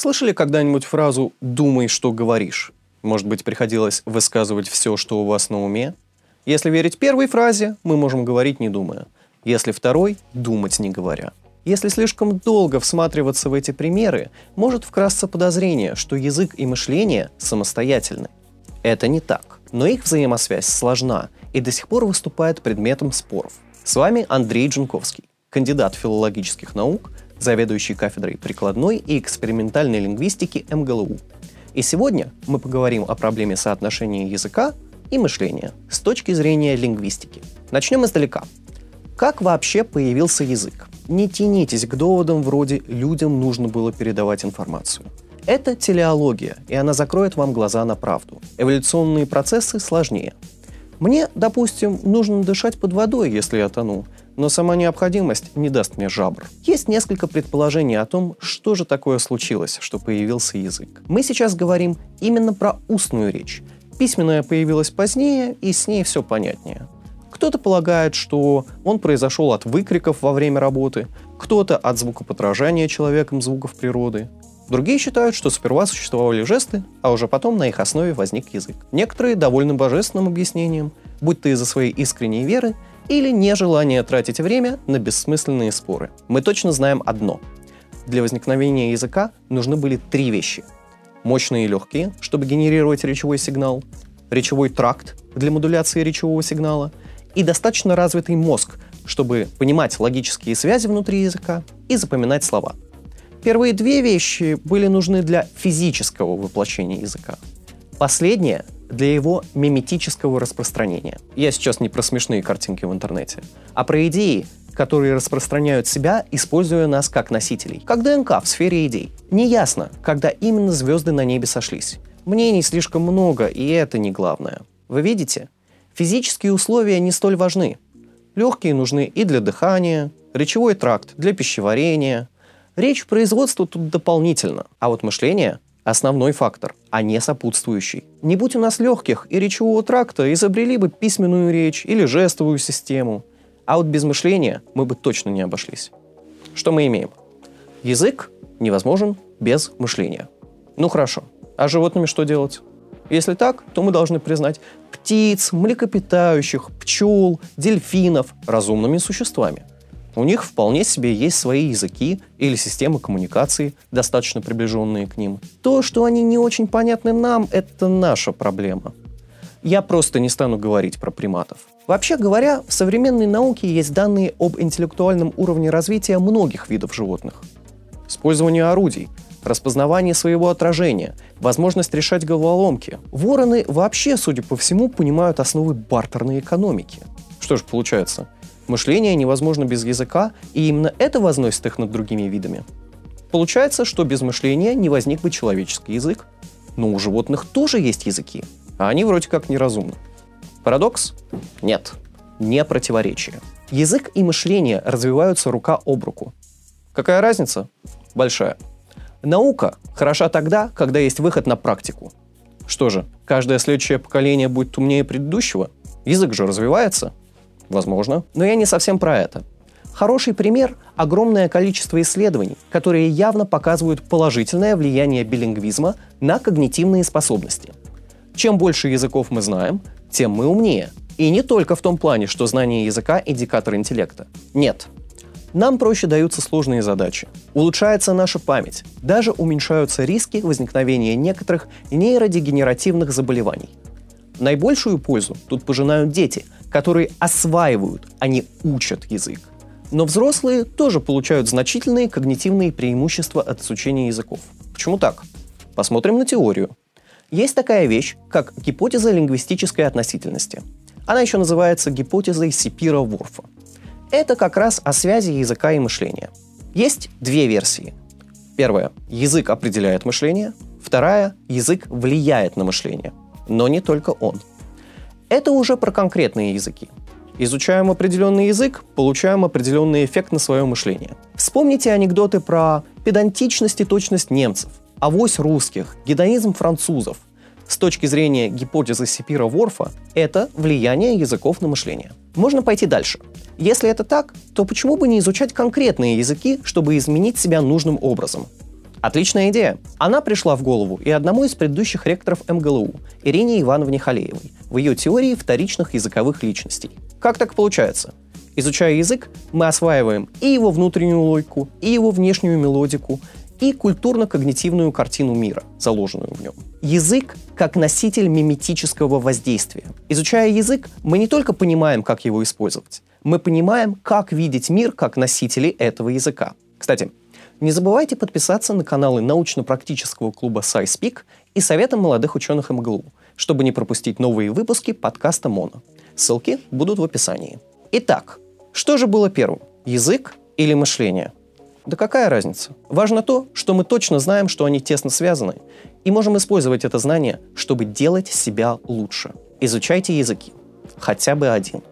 Слышали когда-нибудь фразу «думай, что говоришь»? Может быть, приходилось высказывать все, что у вас на уме? Если верить первой фразе, мы можем говорить не думая. Если второй – думать не говоря. Если слишком долго всматриваться в эти примеры, может вкрасться подозрение, что язык и мышление самостоятельны. Это не так, но их взаимосвязь сложна и до сих пор выступает предметом споров. С вами Андрей Джунковский, кандидат филологических наук, заведующий кафедрой прикладной и экспериментальной лингвистики МГЛУ. И сегодня мы поговорим о проблеме соотношения языка и мышления с точки зрения лингвистики. Начнем издалека. Как вообще появился язык? Не тянитесь к доводам вроде «людям нужно было передавать информацию». Это телеология, и она закроет вам глаза на правду. Эволюционные процессы сложнее. Мне, допустим, нужно дышать под водой, если я тону, но сама необходимость не даст мне жабр. Есть несколько предположений о том, что же такое случилось, что появился язык. Мы сейчас говорим именно про устную речь. Письменная появилась позднее, и с ней все понятнее. Кто-то полагает, что он произошел от выкриков во время работы, кто-то от звукоподражания человеком звуков природы. Другие считают, что сперва существовали жесты, а уже потом на их основе возник язык. Некоторые довольны божественным объяснением, будь то из-за своей искренней веры или нежелания тратить время на бессмысленные споры. Мы точно знаем одно. Для возникновения языка нужны были три вещи. Мощные и легкие, чтобы генерировать речевой сигнал, речевой тракт для модуляции речевого сигнала и достаточно развитый мозг, чтобы понимать логические связи внутри языка и запоминать слова. Первые две вещи были нужны для физического воплощения языка. Последнее для его миметического распространения. Я сейчас не про смешные картинки в интернете, а про идеи, которые распространяют себя, используя нас как носителей, как ДНК в сфере идей. Неясно, когда именно звезды на небе сошлись. Мнений слишком много, и это не главное. Вы видите? Физические условия не столь важны. Легкие нужны и для дыхания, речевой тракт для пищеварения. Речь производства тут дополнительно, а вот мышление основной фактор, а не сопутствующий. Не будь у нас легких и речевого тракта, изобрели бы письменную речь или жестовую систему. А вот без мышления мы бы точно не обошлись. Что мы имеем? Язык невозможен без мышления. Ну хорошо, а животными что делать? Если так, то мы должны признать птиц, млекопитающих, пчел, дельфинов разумными существами. У них вполне себе есть свои языки или системы коммуникации, достаточно приближенные к ним. То, что они не очень понятны нам, это наша проблема. Я просто не стану говорить про приматов. Вообще говоря, в современной науке есть данные об интеллектуальном уровне развития многих видов животных. Использование орудий, распознавание своего отражения, возможность решать головоломки. Вороны вообще, судя по всему, понимают основы бартерной экономики. Что же получается – Мышление невозможно без языка, и именно это возносит их над другими видами. Получается, что без мышления не возник бы человеческий язык. Но у животных тоже есть языки, а они вроде как неразумны. Парадокс? Нет. Не противоречие. Язык и мышление развиваются рука об руку. Какая разница? Большая. Наука хороша тогда, когда есть выход на практику. Что же, каждое следующее поколение будет умнее предыдущего? Язык же развивается. Возможно. Но я не совсем про это. Хороший пример – огромное количество исследований, которые явно показывают положительное влияние билингвизма на когнитивные способности. Чем больше языков мы знаем, тем мы умнее. И не только в том плане, что знание языка – индикатор интеллекта. Нет. Нам проще даются сложные задачи. Улучшается наша память. Даже уменьшаются риски возникновения некоторых нейродегенеративных заболеваний. Наибольшую пользу тут пожинают дети – которые осваивают, а не учат язык. Но взрослые тоже получают значительные когнитивные преимущества от изучения языков. Почему так? Посмотрим на теорию. Есть такая вещь, как гипотеза лингвистической относительности. Она еще называется гипотезой Сипира-Ворфа. Это как раз о связи языка и мышления. Есть две версии. Первая – язык определяет мышление. Вторая – язык влияет на мышление. Но не только он. Это уже про конкретные языки. Изучаем определенный язык, получаем определенный эффект на свое мышление. Вспомните анекдоты про педантичность и точность немцев, авось русских, гедонизм французов. С точки зрения гипотезы Сипира-Ворфа, это влияние языков на мышление. Можно пойти дальше. Если это так, то почему бы не изучать конкретные языки, чтобы изменить себя нужным образом? Отличная идея. Она пришла в голову и одному из предыдущих ректоров МГЛУ, Ирине Ивановне Халеевой, в ее теории вторичных языковых личностей. Как так получается? Изучая язык, мы осваиваем и его внутреннюю логику, и его внешнюю мелодику, и культурно-когнитивную картину мира, заложенную в нем. Язык как носитель миметического воздействия. Изучая язык, мы не только понимаем, как его использовать, мы понимаем, как видеть мир как носители этого языка. Кстати, не забывайте подписаться на каналы научно-практического клуба SciSpeak и Совета молодых ученых МГЛУ, чтобы не пропустить новые выпуски подкаста МОНО. Ссылки будут в описании. Итак, что же было первым? Язык или мышление? Да какая разница? Важно то, что мы точно знаем, что они тесно связаны, и можем использовать это знание, чтобы делать себя лучше. Изучайте языки. Хотя бы один.